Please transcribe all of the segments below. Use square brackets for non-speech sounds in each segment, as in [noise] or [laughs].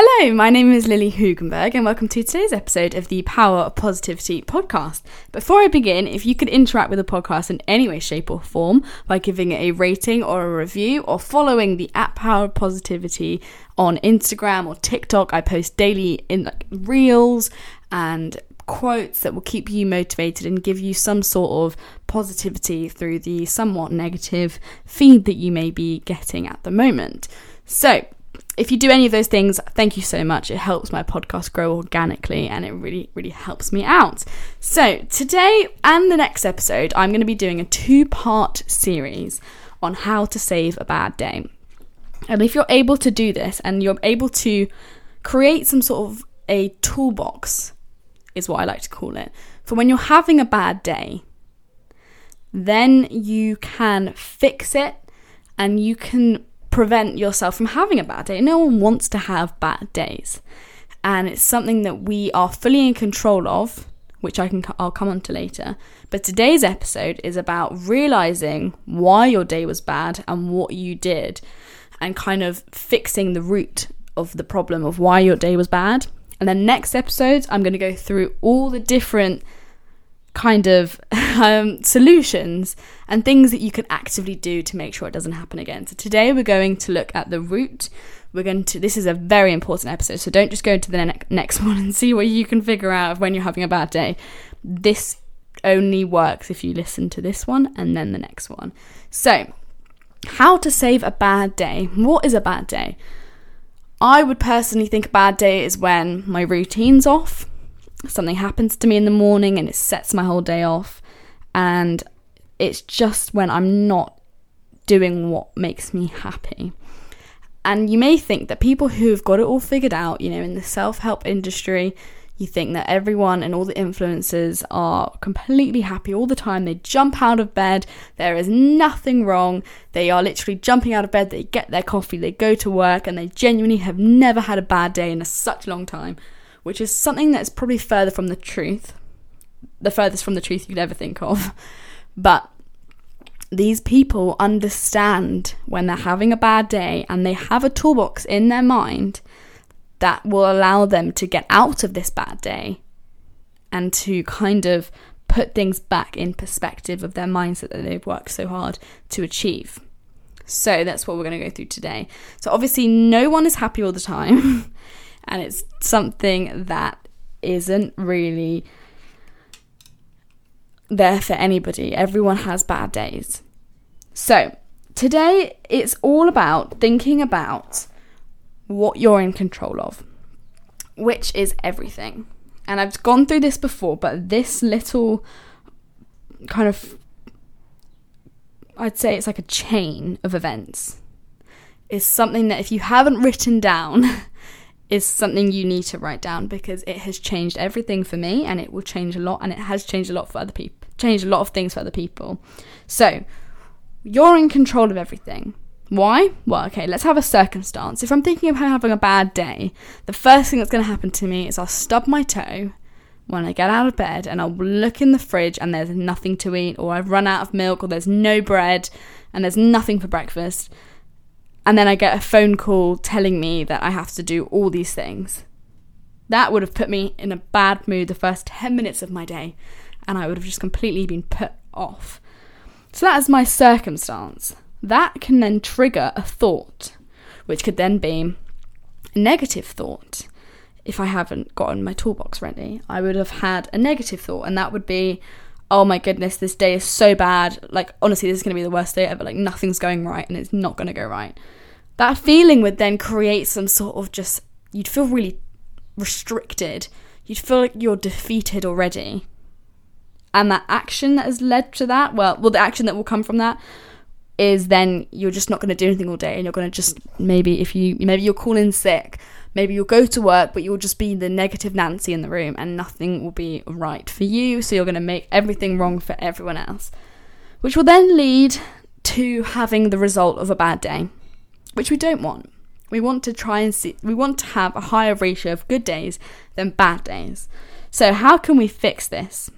Hello, my name is Lilly Hoogenberg, and welcome to today's episode of the Power of Positivity podcast. Before I begin, if you could interact with the podcast in any way, shape, or form by giving it a rating or a review, or following the at Power of Positivity on Instagram or TikTok, I post daily in like reels and quotes that will keep you motivated and give you some sort of positivity through the somewhat negative feed that you may be getting at the moment. So, if you do any of those things, thank you so much. It helps my podcast grow organically and it really, really helps me out. So, today and the next episode, I'm going to be doing a two part series on how to save a bad day. And if you're able to do this and you're able to create some sort of a toolbox, is what I like to call it, for when you're having a bad day, then you can fix it and you can prevent yourself from having a bad day. No one wants to have bad days. And it's something that we are fully in control of, which I can I'll come on to later. But today's episode is about realizing why your day was bad and what you did and kind of fixing the root of the problem of why your day was bad. And then next episode, I'm going to go through all the different kind of [laughs] um, solutions and things that you can actively do to make sure it doesn't happen again. So today we're going to look at the root. We're going to. This is a very important episode, so don't just go to the ne- next [laughs] one and see what you can figure out of when you're having a bad day. This only works if you listen to this one and then the next one. So, how to save a bad day? What is a bad day? I would personally think a bad day is when my routine's off something happens to me in the morning and it sets my whole day off. And it's just when I'm not doing what makes me happy. And you may think that people who've got it all figured out, you know, in the self help industry, you think that everyone and all the influencers are completely happy all the time. They jump out of bed, there is nothing wrong. They are literally jumping out of bed, they get their coffee, they go to work, and they genuinely have never had a bad day in a such long time which is something that's probably further from the truth, the furthest from the truth you'd ever think of. [laughs] But these people understand when they're having a bad day and they have a toolbox in their mind that will allow them to get out of this bad day and to kind of put things back in perspective of their mindset that they've worked so hard to achieve. So that's what we're going to go through today. So, obviously, no one is happy all the time. [laughs] and it's something that isn't really there for anybody. Everyone has bad days. So, today it's all about thinking about what you're in control of, which is everything. And I've gone through this before, but this little kind of I'd say it's like a chain of events is something that if you haven't written down [laughs] is something you need to write down because it has changed everything for me and it will change a lot and it has changed a lot for other people changed a lot of things for other people. So you're in control of everything. Why? Well okay let's have a circumstance. If i'm thinking of having a bad day the first thing that's going to happen to me is i'll stub my toe when i get out of bed and i'll look in the fridge and there's nothing to eat or i've run out of milk or there's no bread and there's nothing for breakfast and then I get a phone call telling me that I have to do all these things. That would have put me in a bad mood the first 10 minutes of my day, and I would have just completely been put off. So that is my circumstance. That can then trigger a thought, which could then be a negative thought. If I haven't gotten my toolbox ready, I would have had a negative thought, and that would be, oh my goodness, this day is so bad. Like, honestly, this is going to be the worst day ever. Like, nothing's going right, and it's not going to go right that feeling would then create some sort of just, you'd feel really restricted. You'd feel like you're defeated already. And that action that has led to that, well, well, the action that will come from that is then you're just not going to do anything all day and you're going to just maybe if you maybe you're calling sick maybe you'll go to work but you'll just be the negative nancy in the room and nothing will be right for you so you're going to make everything wrong for everyone else which will then lead to having the result of a bad day which we don't want. We want to try and see, we want to have a higher ratio of good days than bad days. So, how can we fix this?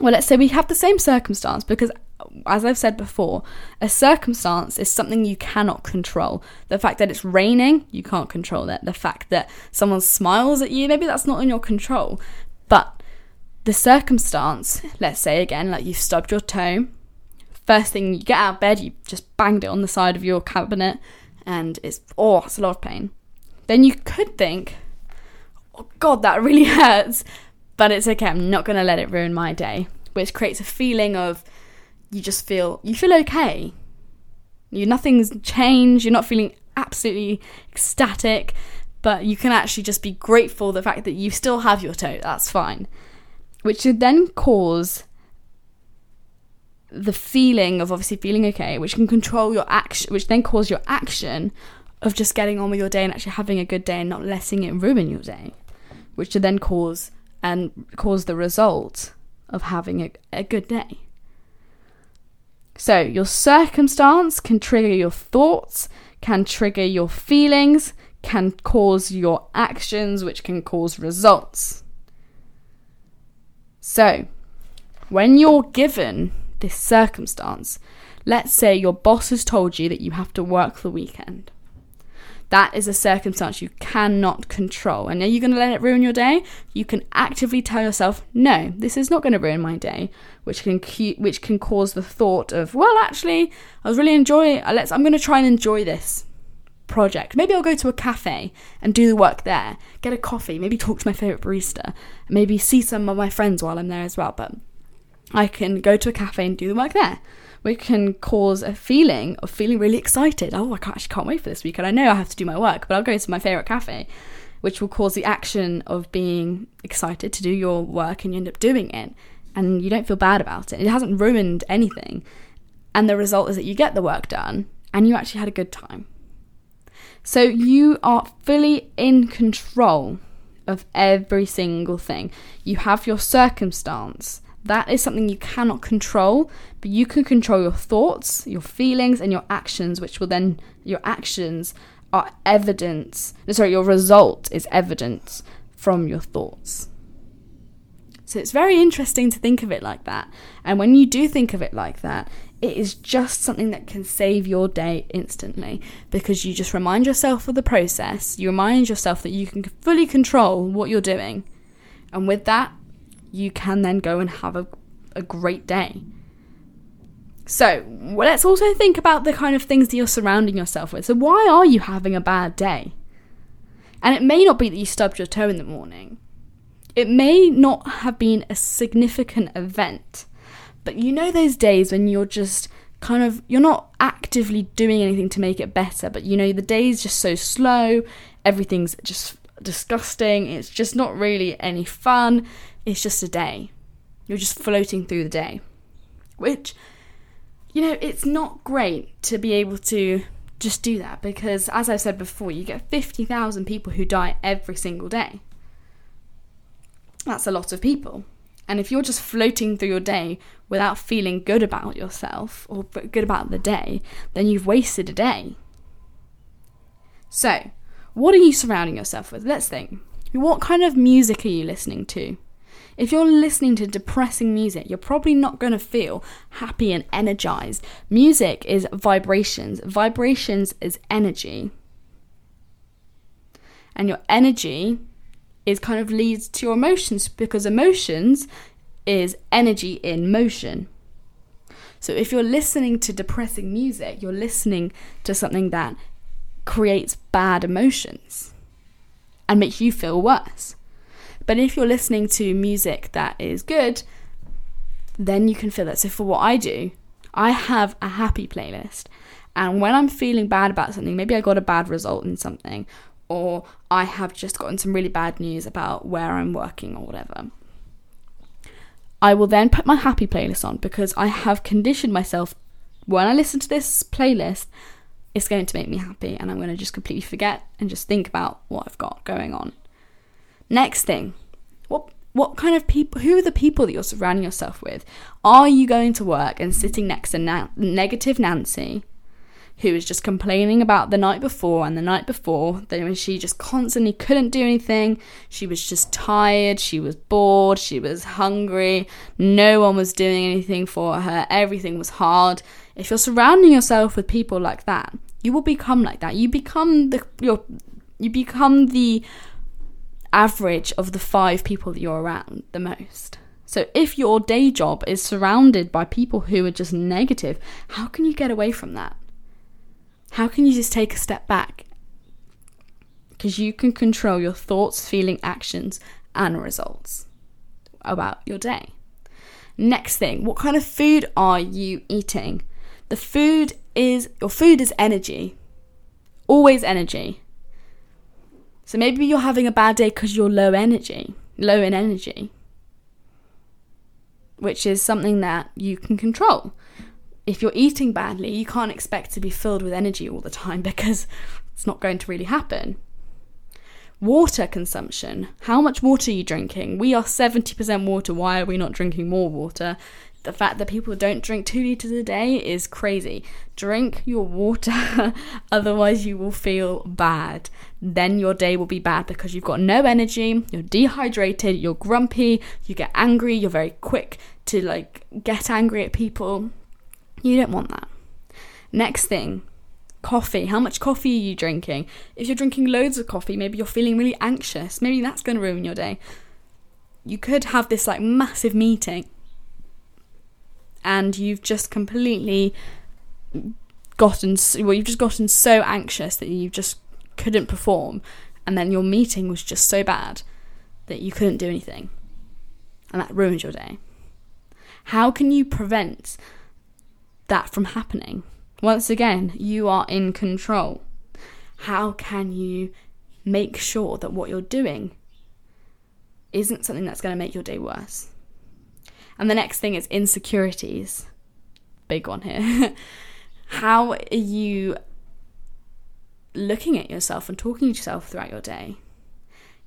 Well, let's say we have the same circumstance because as I've said before, a circumstance is something you cannot control. The fact that it's raining, you can't control that. The fact that someone smiles at you, maybe that's not in your control. But the circumstance, let's say again, like you've stubbed your toe, first thing you get out of bed, you just banged it on the side of your cabinet, and it's, oh, it's a lot of pain. Then you could think, oh God, that really [laughs] hurts, but it's okay, I'm not going to let it ruin my day, which creates a feeling of you just feel, you feel okay. You, nothing's changed, you're not feeling absolutely ecstatic, but you can actually just be grateful the fact that you still have your toe, that's fine. Which should then cause the feeling of obviously feeling okay, which can control your action, which then cause your action of just getting on with your day and actually having a good day and not letting it ruin your day, which would then cause and cause the result of having a, a good day. So, your circumstance can trigger your thoughts, can trigger your feelings, can cause your actions, which can cause results. So, when you're given this circumstance. Let's say your boss has told you that you have to work the weekend. That is a circumstance you cannot control. And are you going to let it ruin your day? You can actively tell yourself, no, this is not going to ruin my day, which can which can cause the thought of, well, actually, I was really enjoying. Let's. I'm going to try and enjoy this project. Maybe I'll go to a cafe and do the work there, get a coffee, maybe talk to my favorite barista, maybe see some of my friends while I'm there as well. But I can go to a cafe and do the work there, which can cause a feeling of feeling really excited. Oh, I actually can't wait for this weekend. I know I have to do my work, but I'll go to my favourite cafe, which will cause the action of being excited to do your work and you end up doing it. And you don't feel bad about it. It hasn't ruined anything. And the result is that you get the work done and you actually had a good time. So you are fully in control of every single thing. You have your circumstance that is something you cannot control, but you can control your thoughts, your feelings, and your actions, which will then, your actions are evidence, sorry, your result is evidence from your thoughts. So it's very interesting to think of it like that. And when you do think of it like that, it is just something that can save your day instantly because you just remind yourself of the process, you remind yourself that you can fully control what you're doing. And with that, you can then go and have a, a great day. So, let's also think about the kind of things that you're surrounding yourself with. So, why are you having a bad day? And it may not be that you stubbed your toe in the morning, it may not have been a significant event, but you know those days when you're just kind of you're not actively doing anything to make it better but you know the day's just so slow everything's just disgusting it's just not really any fun it's just a day. You're just floating through the day. Which, you know, it's not great to be able to just do that because, as I've said before, you get 50,000 people who die every single day. That's a lot of people. And if you're just floating through your day without feeling good about yourself or good about the day, then you've wasted a day. So, what are you surrounding yourself with? Let's think. What kind of music are you listening to? If you're listening to depressing music, you're probably not going to feel happy and energized. Music is vibrations, vibrations is energy. And your energy is kind of leads to your emotions because emotions is energy in motion. So if you're listening to depressing music, you're listening to something that creates bad emotions and makes you feel worse. But if you're listening to music that is good, then you can feel it. So for what I do, I have a happy playlist. And when I'm feeling bad about something, maybe I got a bad result in something, or I have just gotten some really bad news about where I'm working or whatever. I will then put my happy playlist on because I have conditioned myself when I listen to this playlist, it's going to make me happy and I'm going to just completely forget and just think about what I've got going on. Next thing, what what kind of people who are the people that you're surrounding yourself with? Are you going to work and sitting next to na- negative Nancy who was just complaining about the night before and the night before. Then she just constantly couldn't do anything. She was just tired. She was bored. She was hungry. No one was doing anything for her. Everything was hard. If you're surrounding yourself with people like that, you will become like that. You become the your you become the average of the five people that you're around the most. So if your day job is surrounded by people who are just negative, how can you get away from that? How can you just take a step back? Because you can control your thoughts, feeling, actions, and results about your day. Next thing, what kind of food are you eating? The food is your food is energy. Always energy. So maybe you're having a bad day because you're low energy, low in energy, which is something that you can control. If you're eating badly, you can't expect to be filled with energy all the time [laughs] because it's not going to really happen. Water consumption. How much water are you drinking? We are 70% water. Why are we not drinking more water? The fact that people don't drink two liters a day is crazy. Drink your water, [laughs] otherwise, you will feel bad. Then your day will be bad because you've got no energy, you're dehydrated, you're grumpy, you get angry, you're very quick to like get angry at people. You don't want that. Next thing, coffee. How much coffee are you drinking? If you're drinking loads of coffee, maybe you're feeling really anxious. Maybe that's going to ruin your day. You could have this like massive meeting and you've just completely gotten well you've just gotten so anxious that you just couldn't perform and then your meeting was just so bad that you couldn't do anything and that ruined your day. How can you prevent that from happening? Once again you are in control. How can you make sure that what you're doing isn't something that's going to make your day worse and the next thing is insecurities. Big one here. [laughs] How are you looking at yourself and talking to yourself throughout your day?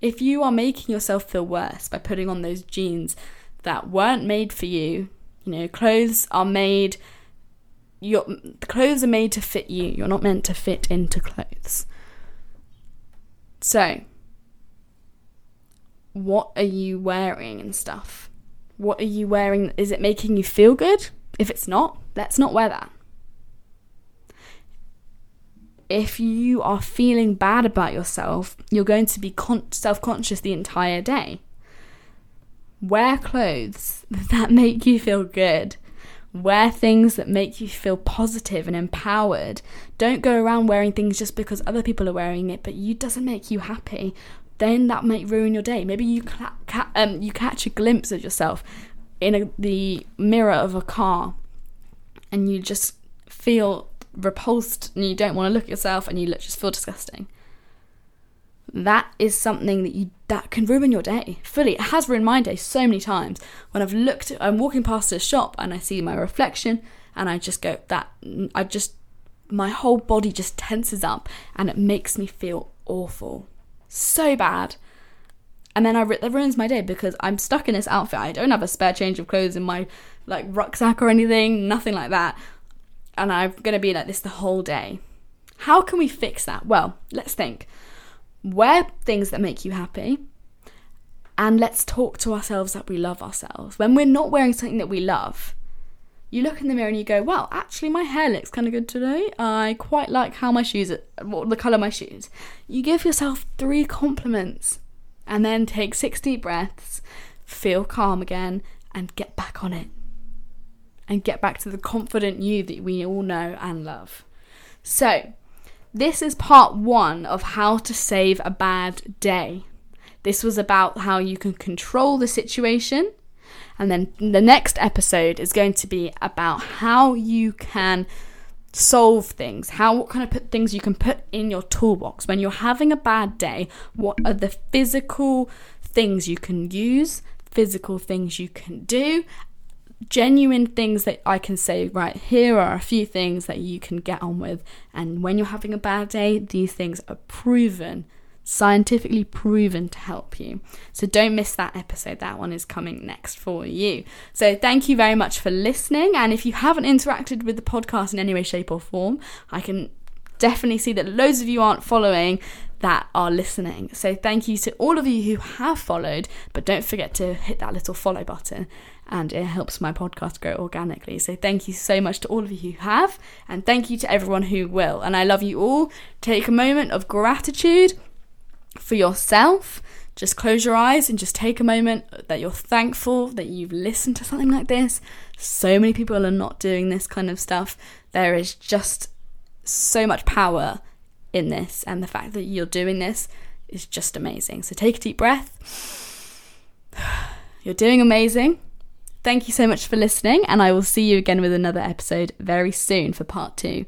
If you are making yourself feel worse by putting on those jeans that weren't made for you, you know, clothes are made your clothes are made to fit you. You're not meant to fit into clothes. So, what are you wearing and stuff? What are you wearing? Is it making you feel good? If it's not, let's not wear that. If you are feeling bad about yourself, you're going to be con- self conscious the entire day. Wear clothes [laughs] that make you feel good. Wear things that make you feel positive and empowered. Don't go around wearing things just because other people are wearing it, but you doesn't make you happy then that might ruin your day. Maybe you ca- um, you catch a glimpse of yourself in a, the mirror of a car, and you just feel repulsed, and you don't want to look at yourself, and you look, just feel disgusting. That is something that you that can ruin your day fully. It has ruined my day so many times when I've looked. I'm walking past a shop and I see my reflection, and I just go that I just my whole body just tenses up, and it makes me feel awful so bad. And then I that ruins my day because I'm stuck in this outfit. I don't have a spare change of clothes in my like rucksack or anything, nothing like that. And I'm gonna be like this the whole day. How can we fix that? Well, let's think. Wear things that make you happy, and let's talk to ourselves that we love ourselves. When we're not wearing something that we love, you look in the mirror and you go, well, actually, my hair looks kind of good today. I quite like how my shoes, are, the colour of my shoes. You give yourself three compliments and then take six deep breaths, feel calm again, and get back on it. And get back to the confident you that we all know and love. So, this is part one of how to save a bad day. This was about how you can control the situation and then the next episode is going to be about how you can solve things, how what kind of put things you can put in your toolbox when you're having a bad day. What are the physical things you can use, physical things you can do, genuine things that I can say, right, here are a few things that you can get on with. And when you're having a bad day, these things are proven scientifically proven to help you. So don't miss that episode. That one is coming next for you. So thank you very much for listening. And if you haven't interacted with the podcast in any way, shape, or form, I can definitely see that loads of you aren't following that are listening. So thank you to all of you who have followed, but don't forget to hit that little follow button and it helps my podcast grow organically. So thank you so much to all of you who have, and thank you to everyone who will. And I love you all. Take a moment of gratitude for yourself. Just close your eyes and just take a moment that you're thankful that you've listened to something like this. So many people are not doing this kind of stuff. There is just so much power in this, and the fact that you're doing this is just amazing. So take a deep breath. [sighs] You're doing amazing. Thank you so much for listening, and I will see you again with another episode very soon for part two.